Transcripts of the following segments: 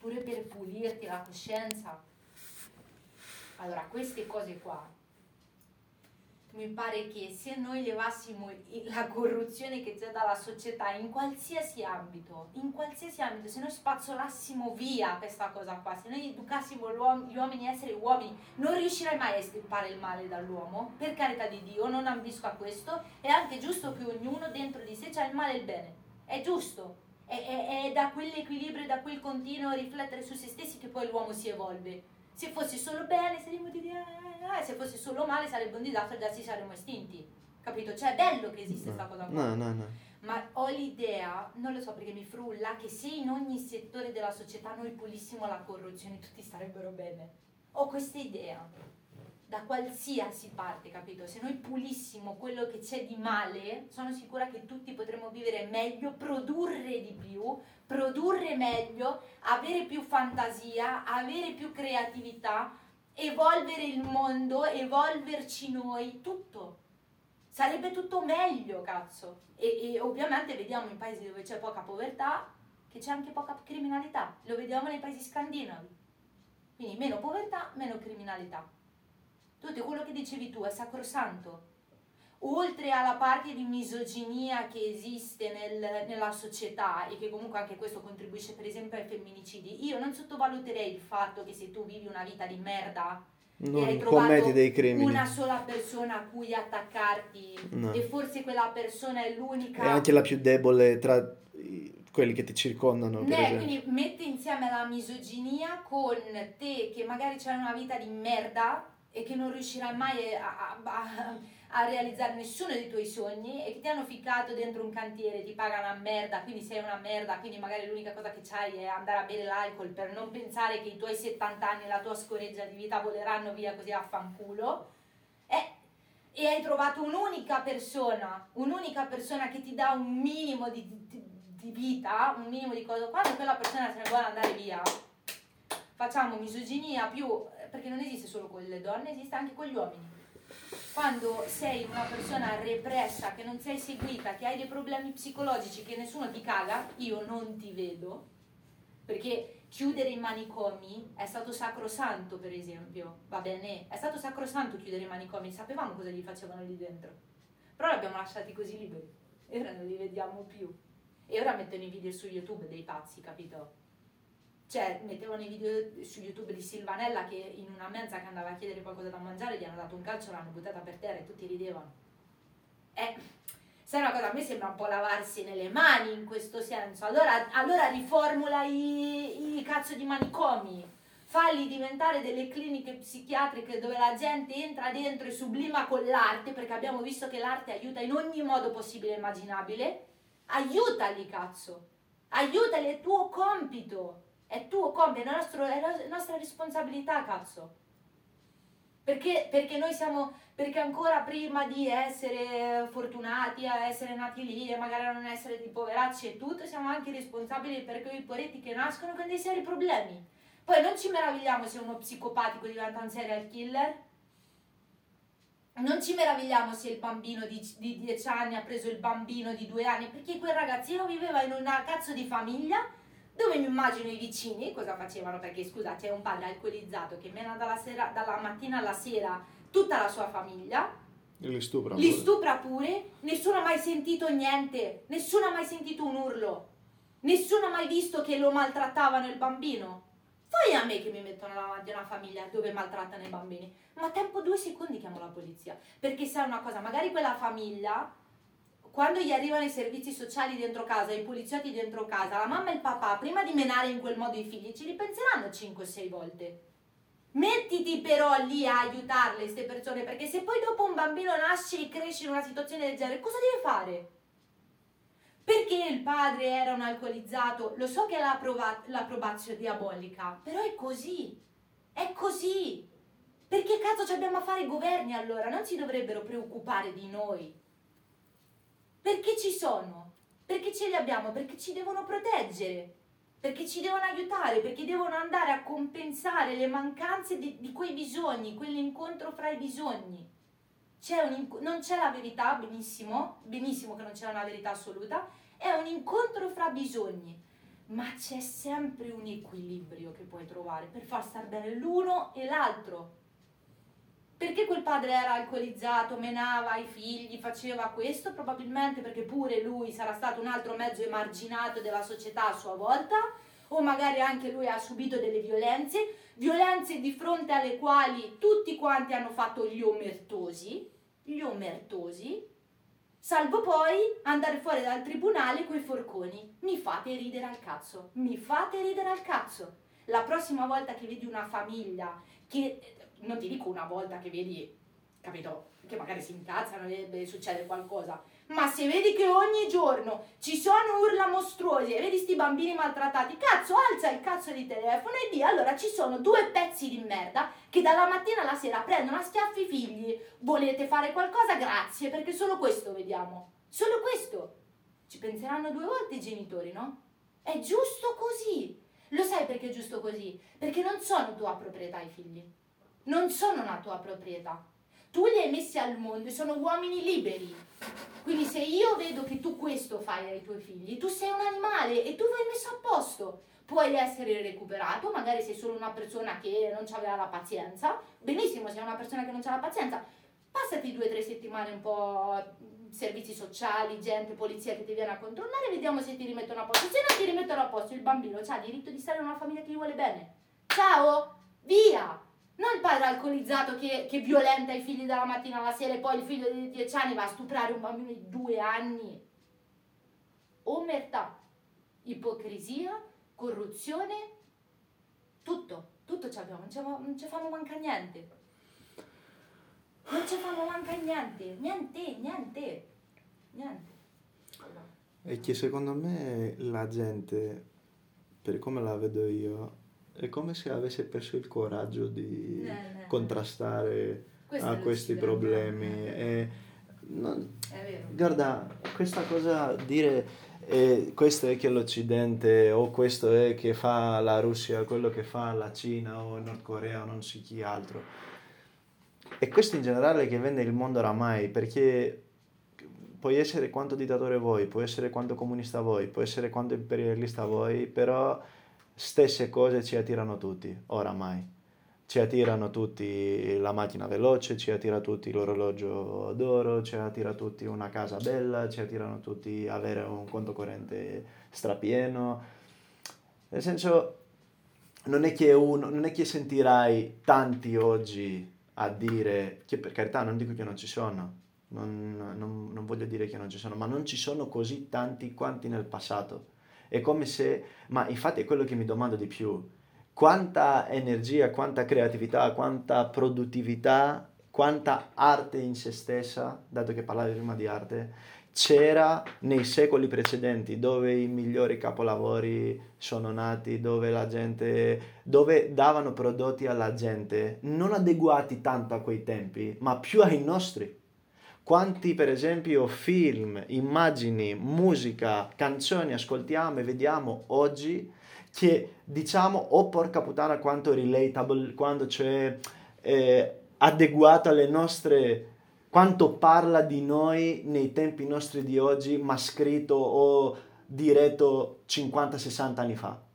pure per pulirti la coscienza. Allora, queste cose qua mi pare che se noi levassimo la corruzione che c'è dalla società in qualsiasi ambito, in qualsiasi ambito, se noi spazzolassimo via questa cosa qua, se noi educassimo gli uomini a essere uomini, non riuscirai mai a estirpare il male dall'uomo, per carità di Dio, non ambisco a questo, è anche giusto che ognuno dentro di sé c'ha il male e il bene, è giusto, è, è, è da quell'equilibrio, da quel continuo riflettere su se stessi che poi l'uomo si evolve. Se fosse solo bene saremmo di dire eh, se fosse solo male sarebbe un disastro e già ci saremmo estinti. Capito? Cioè è bello che esiste questa cosa qua. No, no, no. Ma ho l'idea, non lo so perché mi frulla, che se in ogni settore della società noi pulissimo la corruzione tutti starebbero bene. Ho questa idea. Da qualsiasi parte, capito? Se noi pulissimo quello che c'è di male, sono sicura che tutti potremmo vivere meglio, produrre di più, produrre meglio, avere più fantasia, avere più creatività, evolvere il mondo, evolverci noi, tutto. Sarebbe tutto meglio, cazzo. E, e ovviamente vediamo in paesi dove c'è poca povertà che c'è anche poca criminalità. Lo vediamo nei paesi scandinavi. Quindi meno povertà, meno criminalità. Tutto quello che dicevi tu è sacrosanto. Oltre alla parte di misoginia che esiste nel, nella società e che comunque anche questo contribuisce per esempio ai femminicidi, io non sottovaluterei il fatto che se tu vivi una vita di merda non hai commetti dei crimini. una sola persona a cui attaccarti no. e forse quella persona è l'unica... È anche la più debole tra quelli che ti circondano. Ne, quindi metti insieme la misoginia con te che magari c'hai una vita di merda e che non riuscirai mai a, a, a, realizzare nessuno dei tuoi sogni e che ti hanno ficcato dentro un cantiere, ti pagano a merda, quindi sei una merda, quindi magari l'unica cosa che c'hai è andare a bere l'alcol per non pensare che i tuoi 70 anni e la tua scoreggia di vita voleranno via così a fanculo. E, e hai trovato un'unica persona, un'unica persona che ti dà un minimo di, di, di vita, un minimo di cosa. Quando quella persona se ne vuole andare via, facciamo misoginia più perché non esiste solo con le donne, esiste anche con gli uomini. Quando sei una persona repressa, che non sei seguita, che hai dei problemi psicologici, che nessuno ti caga, io non ti vedo, perché chiudere i manicomi è stato sacrosanto, per esempio, va bene, è stato sacrosanto chiudere i manicomi, sapevamo cosa gli facevano lì dentro, però li abbiamo lasciati così liberi e ora non li vediamo più. E ora mettono i video su YouTube dei pazzi, capito? Cioè, mettevano i video su YouTube di Silvanella che in una mensa che andava a chiedere qualcosa da mangiare gli hanno dato un calcio, l'hanno buttata per terra e tutti ridevano. Eh, sai una cosa, a me sembra un po' lavarsi nelle mani in questo senso. Allora, allora riformula i, i cazzo di manicomi, falli diventare delle cliniche psichiatriche dove la gente entra dentro e sublima con l'arte, perché abbiamo visto che l'arte aiuta in ogni modo possibile e immaginabile. Aiutali, cazzo! Aiutali, è tuo compito! È tuo compito, è, nostro, è la nostra responsabilità, cazzo. Perché, perché noi siamo, perché ancora prima di essere fortunati a essere nati lì e magari a non essere dei poveracci e tutto, siamo anche responsabili per quei poretti che nascono con dei seri problemi. Poi non ci meravigliamo se uno psicopatico diventa un serial killer. Non ci meravigliamo se il bambino di, di 10 anni ha preso il bambino di 2 anni, perché quel ragazzino viveva in una cazzo di famiglia dove mi immagino i vicini cosa facevano, perché scusate, è un padre alcolizzato che mena dalla, sera, dalla mattina alla sera tutta la sua famiglia. E li stupra. Li stupra pure, nessuno ha mai sentito niente, nessuno ha mai sentito un urlo, nessuno ha mai visto che lo maltrattavano il bambino. Fai a me che mi mettono davanti a una famiglia dove maltrattano i bambini, ma tempo due secondi chiamo la polizia, perché sai una cosa, magari quella famiglia quando gli arrivano i servizi sociali dentro casa, i poliziotti dentro casa, la mamma e il papà, prima di menare in quel modo i figli, ci ripenseranno 5-6 volte. Mettiti però lì a aiutarle queste persone, perché se poi dopo un bambino nasce e cresce in una situazione del genere, cosa deve fare? Perché il padre era un alcolizzato? Lo so che è l'approbazio diabolica, però è così. È così. Perché cazzo ci abbiamo a fare i governi allora? Non si dovrebbero preoccupare di noi. Perché ci sono? Perché ce li abbiamo? Perché ci devono proteggere, perché ci devono aiutare, perché devono andare a compensare le mancanze di, di quei bisogni, quell'incontro fra i bisogni. C'è un, non c'è la verità, benissimo, benissimo che non c'è una verità assoluta, è un incontro fra bisogni. ma c'è sempre un equilibrio che puoi trovare per far star bene l'uno e l'altro. Perché quel padre era alcolizzato, menava i figli, faceva questo? Probabilmente perché pure lui sarà stato un altro mezzo emarginato della società a sua volta, o magari anche lui ha subito delle violenze, violenze di fronte alle quali tutti quanti hanno fatto gli omertosi, gli omertosi, salvo poi andare fuori dal tribunale coi forconi. Mi fate ridere al cazzo, mi fate ridere al cazzo. La prossima volta che vedi una famiglia che non ti dico una volta che vedi, capito, che magari si incazzano e succede qualcosa, ma se vedi che ogni giorno ci sono urla mostruose e vedi sti bambini maltrattati, cazzo, alza il cazzo di telefono e di allora ci sono due pezzi di merda che dalla mattina alla sera prendono a schiaffi i figli. Volete fare qualcosa? Grazie, perché solo questo vediamo. Solo questo. Ci penseranno due volte i genitori, no? È giusto così. Lo sai perché è giusto così? Perché non sono tua proprietà i figli non sono una tua proprietà. Tu li hai messi al mondo e sono uomini liberi. Quindi se io vedo che tu questo fai ai tuoi figli, tu sei un animale e tu vai messo a posto. Puoi essere recuperato, magari sei solo una persona che non aveva la pazienza. Benissimo, sei una persona che non ha la pazienza. Passati due o tre settimane un po' servizi sociali, gente, polizia che ti viene a controllare, vediamo se ti rimettono a posto. Se non ti rimettono a posto, il bambino ha diritto di stare in una famiglia che gli vuole bene. Ciao, via! Non il padre alcolizzato che, che, violenta i figli dalla mattina alla sera e poi il figlio di 10 anni va a stuprare un bambino di 2 anni. Omertà, ipocrisia, corruzione, tutto, tutto ci abbiamo, non ci fanno manca niente. Non ci fanno manca niente, niente, niente, niente. E che secondo me la gente, per come la vedo io, è come se avesse perso il coraggio di no, no, contrastare no. a questi problemi. E non, guarda, questa cosa dire eh, questo è che l'Occidente o questo è che fa la Russia, quello che fa la Cina o Nord Corea o non so chi altro. E questo in generale che vende il mondo oramai, perché puoi essere quanto dittatore vuoi, puoi essere quanto comunista vuoi, puoi essere quanto imperialista vuoi, però stesse cose ci attirano tutti, oramai. Ci attirano tutti la macchina veloce, ci attira tutti l'orologio d'oro, ci attira tutti una casa bella, ci attirano tutti avere un conto corrente strapieno. Nel senso, non è che, uno, non è che sentirai tanti oggi a dire, che per carità non dico che non ci sono, non, non, non voglio dire che non ci sono, ma non ci sono così tanti quanti nel passato è come se, ma infatti è quello che mi domando di più, quanta energia, quanta creatività, quanta produttività, quanta arte in se stessa, dato che parlavi prima di arte, c'era nei secoli precedenti, dove i migliori capolavori sono nati, dove la gente, dove davano prodotti alla gente, non adeguati tanto a quei tempi, ma più ai nostri. Quanti per esempio film, immagini, musica, canzoni ascoltiamo e vediamo oggi che diciamo oh porca puttana quanto relatable, quando c'è eh, adeguato alle nostre quanto parla di noi nei tempi nostri di oggi ma scritto o diretto 50-60 anni fa.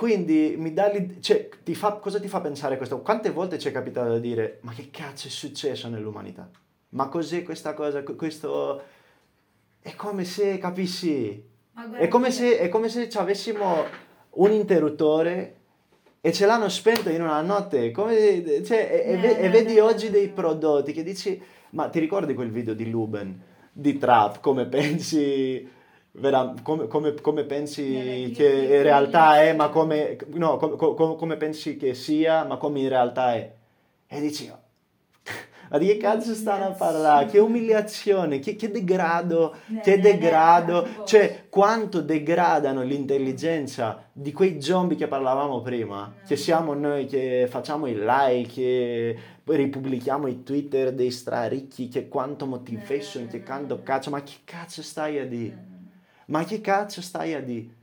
Quindi mi dà cioè, ti fa, cosa ti fa pensare questo? Quante volte ci è capitato di dire ma che cazzo è successo nell'umanità? Ma cos'è questa cosa? Questo è come se capissi. È come se, è come se avessimo un interruttore e ce l'hanno spento in una notte. Come, cioè, e, e, e, vedi oggi dei prodotti che dici, ma ti ricordi quel video di Luben, di Trap, come pensi vera, come, come, come, pensi che in realtà è, ma come, no, come, come, pensi che sia, ma come in realtà è. E dici, ma di che cazzo stanno a parlare? Che umiliazione, che, che degrado, che degrado, cioè quanto degradano l'intelligenza di quei zombie che parlavamo prima, che siamo noi che facciamo i like, che ripubblichiamo i Twitter dei straricchi, che quanto motivation, che quanto cazzo, ma che cazzo stai a dire? Ma che cazzo stai a dire?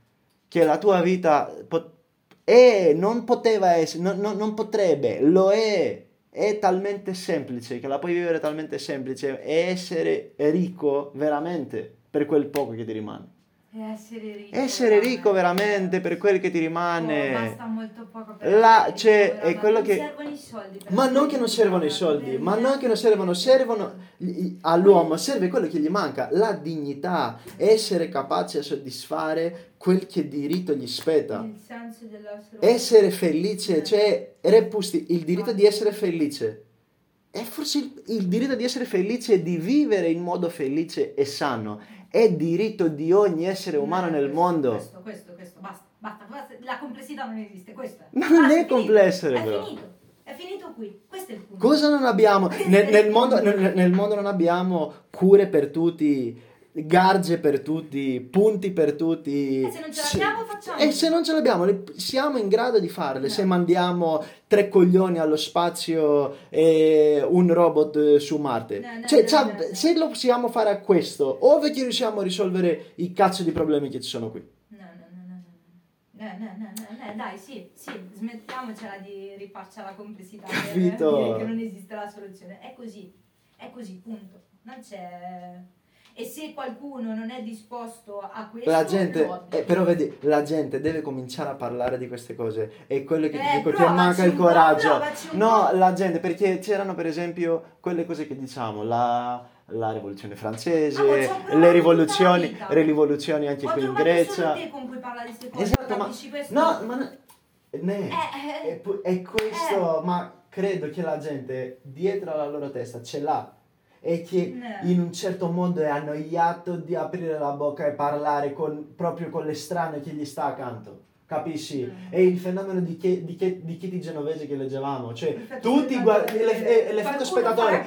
Che la tua vita pot- è, non poteva essere, no, no, non potrebbe, lo è, è talmente semplice, che la puoi vivere talmente semplice, e essere ricco veramente per quel poco che ti rimane. Essere ricco. Essere ricco veramente per quel che ti rimane. Oh, basta molto poco per La, cioè, è quello che... servono i soldi. Ma non che non servono i soldi, ma non che non servono, servono all'uomo, serve quello che gli manca, la dignità, essere capace a soddisfare quel che diritto gli spetta. Il senso dell'essere Essere felice, cioè, repusti il diritto di essere felice. È forse il, il diritto di essere felice e di vivere in modo felice e sano. È diritto di ogni essere umano No, nel mondo. Questo, questo, questo, basta, basta, basta, la complessità non esiste, questo è. Non Basta, è complesso, È però. finito, è finito qui, questo è il punto. Cosa non abbiamo? Nel, nel mondo, nel- nel mondo non abbiamo cure per tutti, garge per tutti, punti per tutti. E se non ce l'abbiamo, facciamo. E se non ce l'abbiamo, siamo in grado di farle. No. Se mandiamo tre coglioni allo spazio e un robot eh, su Marte. No, no, cioè, se lo possiamo fare a questo, ove che riusciamo a risolvere i cazzo di problemi che ci sono qui. No, no, no, no, no, dai, sì, sì, smettiamocela di rifarci alla complessità eh, Capito? che non esiste la soluzione. È così, è così, punto. Non c'è e se qualcuno non è disposto a questo, La gente, obblighi. eh, però vedi, la gente deve cominciare a parlare di queste cose. È quello che ti Eh, dico, che manca il coraggio. No, la gente, perché c'erano per esempio quelle cose che diciamo, la, la rivoluzione francese, Ah, le rivoluzioni, le rivoluzioni anche Ho qui in Grecia. solo te con cui parla di queste cose, Esatto, ma no, ma no- ne, Eh, eh, è, è questo, ma credo che la gente dietro alla loro testa ce l'ha e che No. in un certo modo è annoiato di aprire la bocca e parlare con, proprio con l'estraneo che gli sta accanto. Capisci? Mm. È il fenomeno di, che, di, che, di Kitty Genovese che leggevamo, cioè L'effetto tutti spettatore. guardi, l'eff- l'effetto spettatore.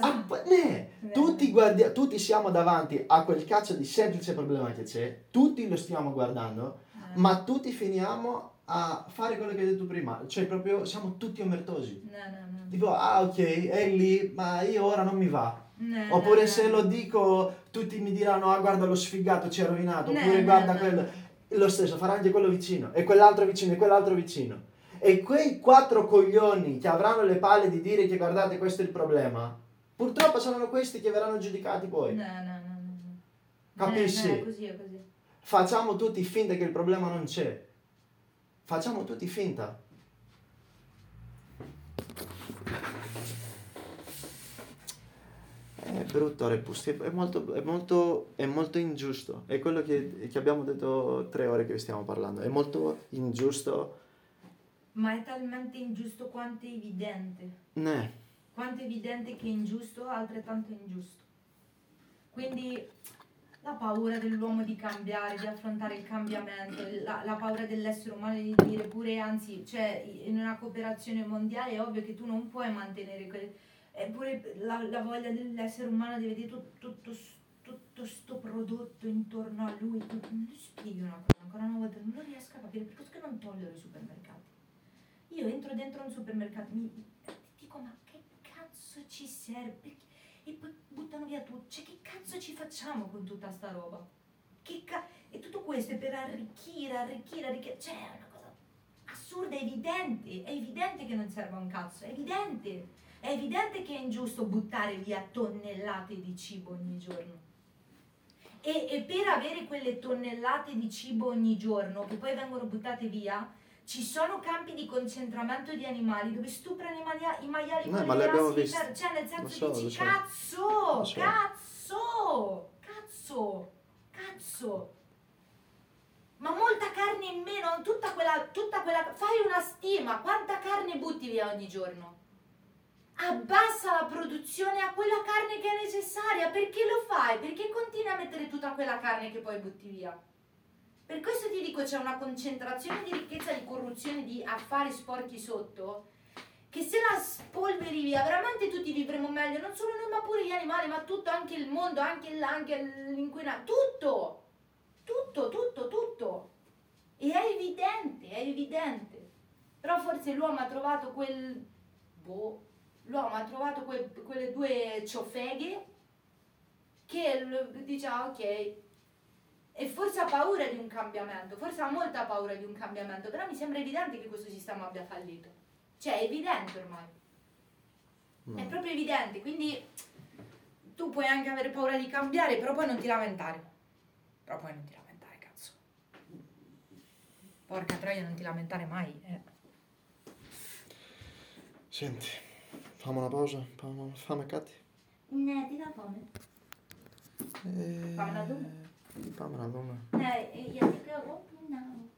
Ah, ne, Eh. tutti, guardi- tutti siamo davanti a quel cazzo di semplice problema che c'è, tutti lo stiamo guardando, Eh. ma tutti finiamo a fare quello che hai detto prima, cioè proprio siamo tutti omertosi. No, no, no. Tipo, ah ok, è lì, ma io ora non mi va. No, Oppure no, se lo dico, tutti mi diranno, ah guarda lo sfigato ci ha rovinato, oppure guarda quello. Lo stesso, farà anche quello vicino, e quell'altro vicino, e quell'altro vicino. E quei quattro coglioni che avranno le palle di dire che guardate questo è il problema, purtroppo saranno questi che verranno giudicati poi. No, no, no, no. Capisci? Così, così. Facciamo tutti finta che il problema non c'è. Facciamo tutti finta. È brutto Repusti, è molto, è molto, è molto ingiusto. È quello che, che abbiamo detto tre ore che stiamo parlando. È molto ingiusto. Ma è talmente ingiusto quanto è evidente. Ne. Quanto è evidente che è ingiusto, altrettanto è ingiusto. Quindi la paura dell'uomo di cambiare, di affrontare il cambiamento, la, la paura dell'essere umano di dire pure, anzi, cioè in una cooperazione mondiale è ovvio che tu non puoi mantenere quel... Eppure la, la voglia dell'essere umano di vedere tut- tutto, tutto sto prodotto intorno a lui. Tu, mi spieghi una cosa, ancora una volta, non riesco a capire perché non tollero i supermercati. Io entro dentro un supermercato, mi dico ma che cazzo ci serve? Perché- E poi buttano via tutto. Cioè che cazzo ci facciamo con tutta sta roba? Che ca- e tutto questo è per arricchire, arricchire, arricchire. Cioè è una cosa assurda, è evidente. È evidente che non serve un cazzo, è evidente. È evidente che è ingiusto buttare via tonnellate di cibo ogni giorno. E, e per avere quelle tonnellate di cibo ogni giorno che poi vengono buttate via, ci sono campi di concentramento di animali dove stuprano i, malia- i maiali No, con ma le abbiamo ferro. Cioè, nel senso so, dici, so. cazzo, so. cazzo, cazzo, cazzo. Ma molta carne in meno, tutta quella, tutta quella... Fai una stima, quanta carne butti via ogni giorno? Abbassa la produzione a quella carne che è necessaria. Perché lo fai? Perché continui a mettere tutta quella carne che poi butti via? Per questo ti dico c'è una concentrazione di ricchezza, di corruzione, di affari sporchi sotto, che se la spolveri via veramente tutti vivremo meglio, non solo noi ma pure gli animali, ma tutto, anche il mondo, anche, l- anche l'inquinato, tutto, tutto, tutto, tutto. E è evidente, è evidente. Però forse l'uomo ha trovato quel... Boh, l'uomo ha trovato quel- quelle due ciofeghe che dice, ah, ok, e forse ha paura di un cambiamento, forse ha molta paura di un cambiamento, però mi sembra evidente che questo sistema abbia fallito. Cioè, è evidente ormai, è No. proprio evidente, quindi tu puoi anche avere paura di cambiare, però poi non ti lamentare. Però poi non ti lamentare. Porca troia, non ti lamentare mai. Eh. Senti, fammi una pausa, fammi, fammi catti. Ne, ti dà fame. E... Fammi una dome. Fammi una dome. Eh, io ti cago. No.